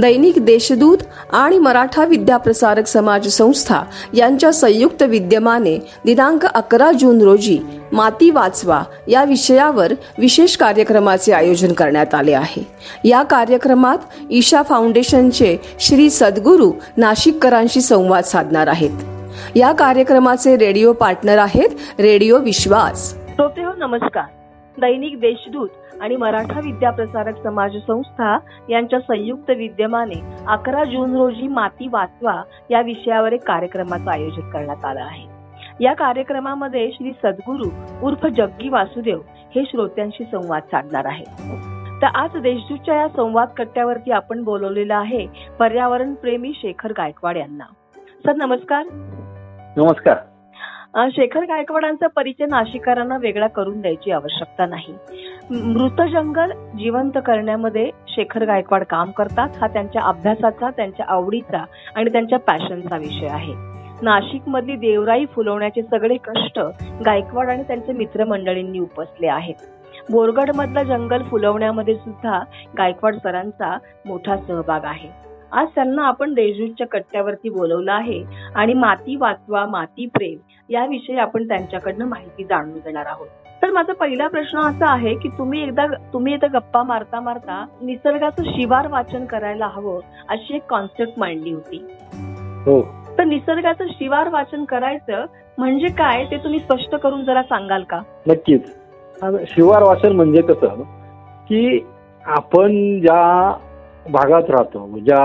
दैनिक देशदूत आणि मराठा विद्याप्रसारक समाज संस्था यांच्या संयुक्त विद्यमाने दिनांक अकरा जून रोजी माती वाचवा या विषयावर विशेष कार्यक्रमाचे आयोजन करण्यात आले आहे. या कार्यक्रमात ईशा फाउंडेशनचे श्री सद्गुरू नाशिककरांशी संवाद साधणार आहेत. या कार्यक्रमाचे रेडिओ पार्टनर आहेत रेडिओ विश्वास. हो नमस्कार. दैनिक देशदूत आणि मराठा विद्याप्रसारक समाज संस्था यांच्या संयुक्त विद्यमाने अकरा जून रोजी माती वाचवा या विषयावर एक कार्यक्रमाचं आयोजन करण्यात आलं आहे. या कार्यक्रमामध्ये श्री सद्गुरू उर्फ जग्गी वासुदेव हे श्रोत्यांशी संवाद साधणार आहे तर आज देशदूतच्या या संवाद कट्ट्यावरती आपण बोलवलेलं आहे पर्यावरण प्रेमी शेखर गायकवाड यांना. सर नमस्कार. नमस्कार. शेखर गायकवाडांचा परिचय नाशिकारांना वेगळा करून द्यायची आवश्यकता नाही. मृत जंगल जिवंत करण्यामध्ये शेखर गायकवाड काम करतात. हा त्यांच्या अभ्यासाचा त्यांच्या आवडीचा आणि त्यांच्या पॅशनचा विषय आहे. नाशिक मधली देवराई फुलवण्याचे सगळे कष्ट गायकवाड आणि त्यांचे मित्रमंडळींनी उपसले आहेत. बोरगड मधलं जंगल फुलवण्यामध्ये सुद्धा गायकवाड सरांचा मोठा सहभाग आहे. आज त्यांना आपण देशदूतच्या कट्ट्यावरती बोलवलं आहे आणि माती वाचवा माती प्रेम याविषयी आपण त्यांच्याकडनं माहिती जाणून घेणार आहोत. तर माझा पहिला प्रश्न असा आहे की तुम्ही एकदा तुम्ही एकदा गप्पा मारता मारता निसर्गाचं शिवार वाचन करायला हवं अशी एक कॉन्सेप्ट मांडली होती. हो. तर निसर्गाचं शिवार वाचन करायचं म्हणजे काय ते तुम्ही स्पष्ट करून जरा सांगाल का? नक्कीच. शिवार वाचन म्हणजे कसं? की आपण ज्या भागात राहतो ज्या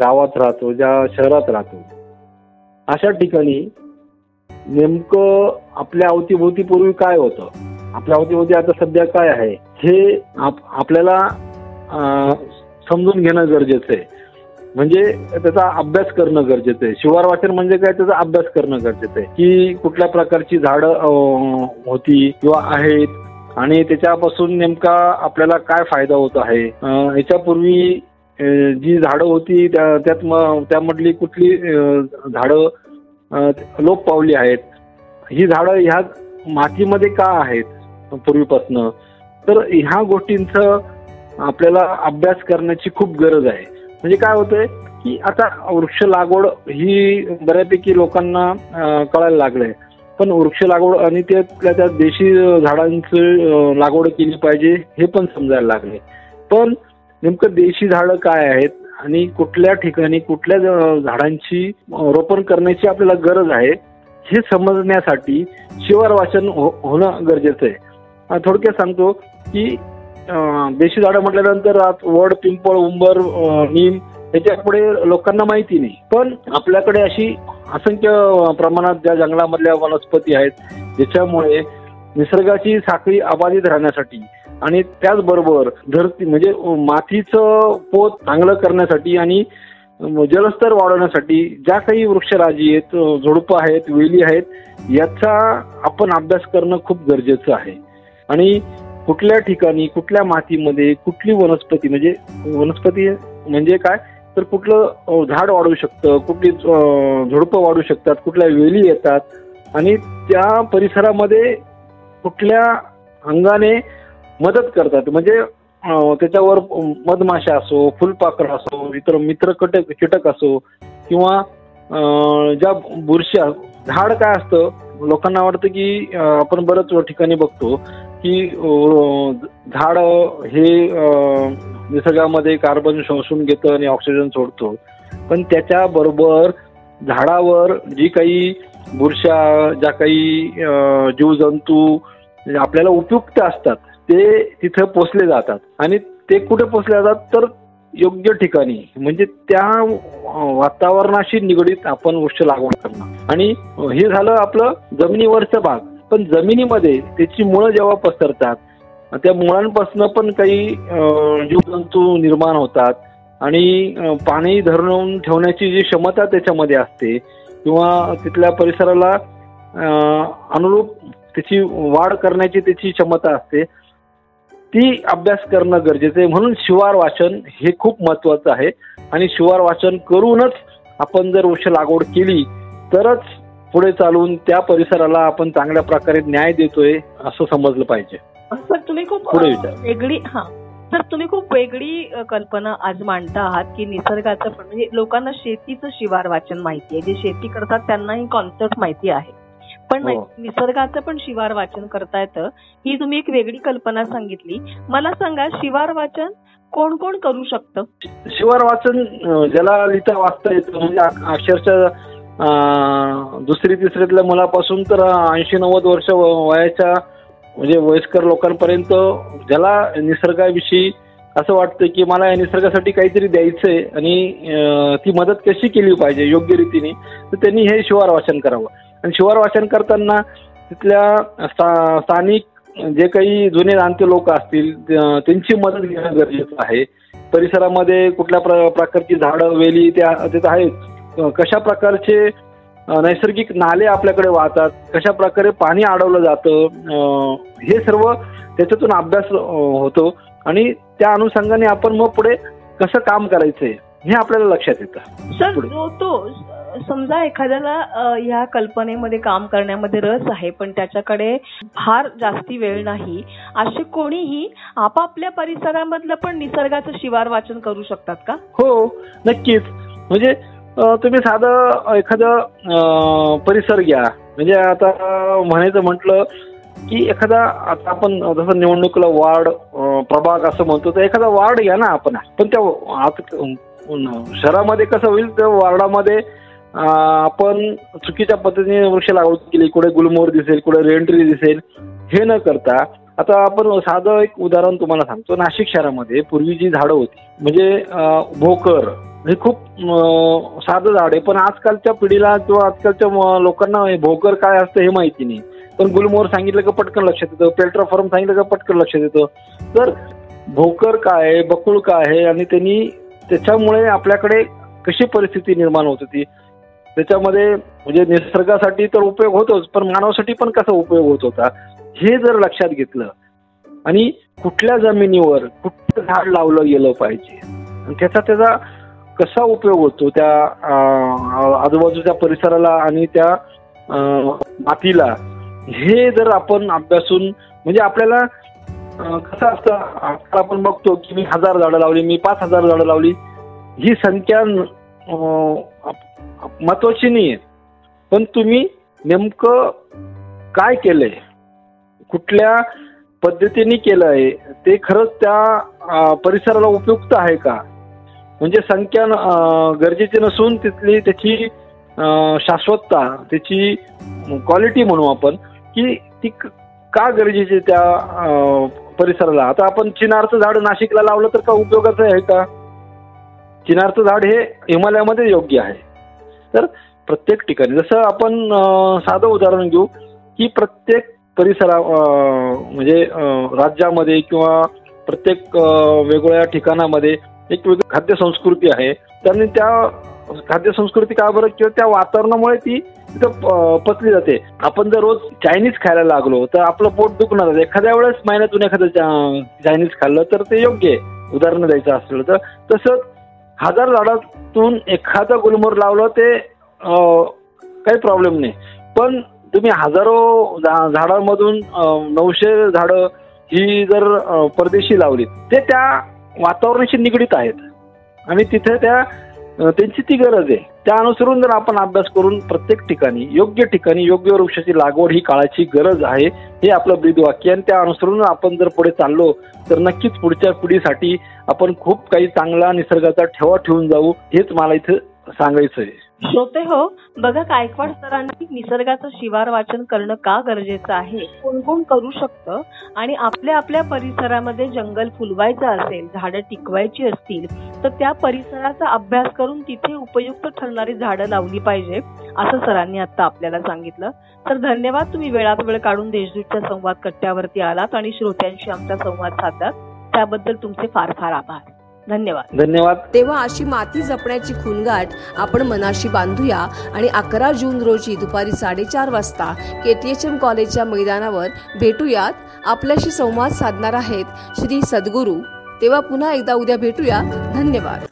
गावात राहतो ज्या शहरात राहतो अशा ठिकाणी नेमकं आपल्या अवतीभोवती पूर्वी काय होतं? आपल्या अवतीभोवती आता सध्या काय आहे? हे आपल्याला समजून घेणं गरजेचं आहे. म्हणजे त्याचा अभ्यास करणं गरजेचं आहे. शिवार वाचन म्हणजे काय? त्याचा अभ्यास करणं गरजेचं आहे. की कुठल्या प्रकारची झाडं होती किंवा आहेत? आणि त्याच्यापासून नेमका आपल्याला काय फायदा होत आहे? याच्यापूर्वी जी झाडं होती त्यात त्यामधली कुठली झाडं लोप पावली आहेत. ही झाडं ह्या मातीमध्ये का आहेत पूर्वीपासनं? तर ह्या गोष्टींचं आपल्याला अभ्यास करण्याची खूप गरज आहे. म्हणजे काय होतंय की आता वृक्ष लागवड ही बऱ्यापैकी लोकांना कळायला लागलंय. पण वृक्ष लागवड आणि त्यातल्या त्या देशी झाडांचं लागवड केली पाहिजे हे पण समजायला लागले पण नेमकं देशी झाडं काय आहेत? आणि कुठल्या ठिकाणी कुठल्या झाडांची रोपण करण्याची आपल्याला गरज आहे हे समजण्यासाठी शिवार वाचन हो, होणं गरजेचं आहे. थोडक्यात सांगतो की देशी झाडं म्हटल्यानंतर वड पिंपळ उंबर नीम याच्यापुढे लोकांना माहिती नाही. पण आपल्याकडे अशी असंख्य प्रमाणात ज्या जंगलामधल्या वनस्पती आहेत ज्याच्यामुळे निसर्गाची साखळी अबाधित राहण्यासाठी आणि त्याचबरोबर धरती म्हणजे मातीचं पोत चांगलं करण्यासाठी आणि जलस्तर वाढवण्यासाठी ज्या काही वृक्षराजी आहेत झुडपं आहेत वेली आहेत याचा आपण अभ्यास करणं खूप गरजेचं आहे. आणि कुठल्या ठिकाणी कुठल्या मातीमध्ये कुठली वनस्पती म्हणजे वनस्पती म्हणजे काय? तर कुठलं झाड वाढू शकतं कुठली झुडपं वाढू शकतात कुठल्या वेली येतात आणि त्या परिसरामध्ये कुठल्या अंगाने मदत करतात. म्हणजे त्याच्यावर मधमाशा असो फुलपाखर असो इतर मित्र कटक कीटक असो किंवा ज्या बुरश्या झाड काय असतं लोकांना वाटतं की आपण बरंच ठिकाणी बघतो की झाड हे निसर्गामध्ये कार्बन शोषून घेतं आणि ऑक्सिजन सोडतो. पण त्याच्या बरोबर झाडावर जी काही बुरशा ज्या काही जीवजंतू आपल्याला उपयुक्त असतात ते तिथं पोचले जातात. आणि ते कुठे पोचले जातात? तर योग्य ठिकाणी. म्हणजे त्या वातावरणाशी निगडीत आपण वृक्ष लागवड करणं आणि हे झालं आपलं जमिनीवरचा भाग. पण जमिनीमध्ये त्याची मुळं जेव्हा पसरतात त्या मुळांपासून पण काही जीवजंतू निर्माण होतात. आणि पाणी धरून ठेवण्याची जी क्षमता त्याच्यामध्ये असते किंवा तिथल्या परिसराला अनुरूप त्याची वाढ करण्याची त्याची क्षमता असते ती अभ्यास करणं गरजेचं आहे. म्हणून शिवार वाचन हे खूप महत्वाचं आहे. आणि शिवार वाचन करूनच आपण जर वृक्ष लागवड केली तरच पुढे चालून त्या परिसराला आपण चांगल्या प्रकारे न्याय देतोय असं समजलं पाहिजे. तुम्ही खूप वेगळी हा. तर तुम्ही खूप वेगळी कल्पना आज मांडता आहात की निसर्गाचं पण म्हणजे लोकांना शेतीचं शिवार वाचन माहिती आहे. जे शेती करतात त्यांना ही कॉन्सेप्ट माहिती आहे. पण हो. निसर्गाचं पण शिवार वाचन करता येतं. ही तुम्ही एक वेगळी कल्पना सांगितली. मला सांगा शिवार वाचन कोण कोण करू शकतं? शिवार वाचन ज्याला लिहिता वाचता येतं म्हणजे अक्षरशः दुसरी तिसरीतल्या मुलापासून तर ऐंशी नव्वद वर्ष वयाच्या म्हणजे वयस्कर लोकांपर्यंत ज्याला निसर्गाविषयी असं वाटतं की मला या निसर्गासाठी काहीतरी द्यायचंय आणि ती मदत कशी केली पाहिजे योग्य रीतीने तर त्यांनी हे शिवार वाचन करावं. आणि शिवार वाचन करताना तिथल्या स्था- स्थानिक जे काही जुने जाणते लोक असतील त्या- त्यांची मदत घेणं गरजेचं आहे. परिसरामध्ये कुठल्या प्र प्रकारची झाडं वेली त्या तिथं आहेत कशा प्रकारचे नैसर्गिक नाले आपल्याकडे वाहतात कशा प्रकारे पाणी अडवलं जातं हे सर्व त्याच्यातून अभ्यास होतो. आणि त्या अनुषंगाने आपण मग पुढे कसं काम करायचंय हे आपल्याला लक्षात येतं. सर तो समजा एखाद्याला ह्या कल्पनेमध्ये काम करण्यामध्ये रस आहे पण त्याच्याकडे फार जास्ती वेळ नाही असे कोणीही आपापल्या परिसरामधलं पण निसर्गाचं शिवार वाचन करू शकतात का? हो नक्कीच. म्हणजे तुम्ही साधं एखादं परिसर घ्या. म्हणजे आता म्हणायचं म्हटलं की एखादा आता आपण जसं निवडणुकीला वार्ड प्रभाग असं म्हणतो तर एखादा वार्ड घ्या ना आपण. पण त्या शहरामध्ये कसं होईल त्या वार्डामध्ये आपण चुकीच्या पद्धतीने वृक्ष लागवड केली कुठे गुलमोहर दिसेल कुठे रेंट्री दिसेल हे न करता आता आपण साधं एक उदाहरण तुम्हाला सांगतो. नाशिक शहरामध्ये पूर्वी जी झाडं होती म्हणजे भोकर हे खूप साधं झाड आहे. पण आजकालच्या पिढीला किंवा आजकालच्या लोकांना भोकर काय असतं हे माहिती नाही. पण गुलमोहर सांगितलं का पटकन लक्षात येतं. पेल्ट्राफॉर्म सांगितलं का पटकन लक्षात येतं. तर भोकर काय आहे बकुळ काय आहे आणि त्यांनी त्याच्यामुळे आपल्याकडे कशी परिस्थिती निर्माण होत होती? त्याच्यामध्ये म्हणजे निसर्गासाठी तर उपयोग होतोच पण मानवासाठी पण कसा उपयोग होत होता? हे जर लक्षात घेतलं आणि कुठल्या जमिनीवर कुठलं झाड लावलं गेलं पाहिजे आणि त्याचा त्याचा कसा उपयोग होतो त्या आजूबाजूच्या परिसराला आणि त्या मातीला हे जर आपण अभ्यासून म्हणजे आपल्याला कसं असतं आपण बघतो की मी हजार झाडं लावली मी पाच हजार झाडं लावली ही संख्या महत्वाची नाही आहे पण तुम्ही नेमकं काय केलंय? कुठल्या पद्धतीने केलं आहे ते खरंच त्या परिसराला उपयुक्त आहे का? म्हणजे संख्या गरजेची नसून तिथली त्याची शाश्वतता त्याची क्वालिटी म्हणू आपण की ती क- का गरजेची आहे त्या परिसराला? आता आपण चिनारचं झाड नाशिकला लावलं तर का उपयोगाचं आहे का? चिनारचं झाड हे हिमालयामध्ये योग्य आहे. तर प्रत्येक ठिकाणी जसं आपण साधं उदाहरण घेऊ की प्रत्येक परिसरा म्हणजे राज्यामध्ये किंवा प्रत्येक वेगवेगळ्या ठिकाणामध्ये एक वेगळी खाद्य संस्कृती आहे. त्यांनी त्या खाद्य संस्कृती का बरं? किंवा त्या वातावरणामुळे ती तिथं पचली जाते. आपण जर रोज चायनीज खायला लागलो तर आपलं पोट दुखणार एखाद्या वेळेस महिन्यातून एखादं चायनीज खाल्लं तर ते योग्य आहे. उदाहरण द्यायचं असलं तर. तसंच हजार झाडातून एखादं गुलमोहर लावलं ते काही प्रॉब्लेम नाही. पण तुम्ही हजारो झा- झाडांमधून नऊशे झाडं ही जर परदेशी लावली ते त्या वातावरणाशी निगडीत आहेत. आणि तिथे त्या त्यांची ती गरज आहे. त्या अनुसरून जर आपण अभ्यास करून प्रत्येक ठिकाणी योग्य ठिकाणी योग्य वृक्षाची लागवड ही काळाची गरज आहे हे आपलं ब्रीदवाक्य आणि त्या अनुसरून आपण जर पुढे चाललो तर नक्कीच पुढच्या पिढीसाठी आपण खूप काही चांगला निसर्गाचा ठेवा ठेवून जाऊ हेच मला इथं सांगायचं आहे. श्रोते हो बघा गायकवाड सरांनी निसर्गाचं शिवार वाचन करणं का गरजेचं आहे? कोण कोण करू शकतं? आणि आपल्या आपल्या परिसरामध्ये जंगल फुलवायचं असेल झाडं टिकवायची असतील तर त्या परिसराचा अभ्यास करून तिथे उपयुक्त ठरणारी झाडं लावली पाहिजे असं सरांनी आता आपल्याला सांगितलं. तर धन्यवाद तुम्ही वेळात वेळ काढून देशदूतच्या संवाद कट्ट्यावरती आलात आणि श्रोत्यांशी आमचा संवाद साधलात. त्याबद्दल तुमचे फार फार आभार. धन्यवाद धन्यवाद तेव्हा अशी माती जपण्याची खुणगाठ आपण मनाशी बांधूया आणि अकरा जून रोजी दुपारी साडेचार वाजता केटीएचएम कॉलेजच्या मैदानावर भेटूयात आपल्याशी संवाद साधणार आहेत श्री सद्गुरू तेव्हा पुन्हा एकदा उद्या भेटूया धन्यवाद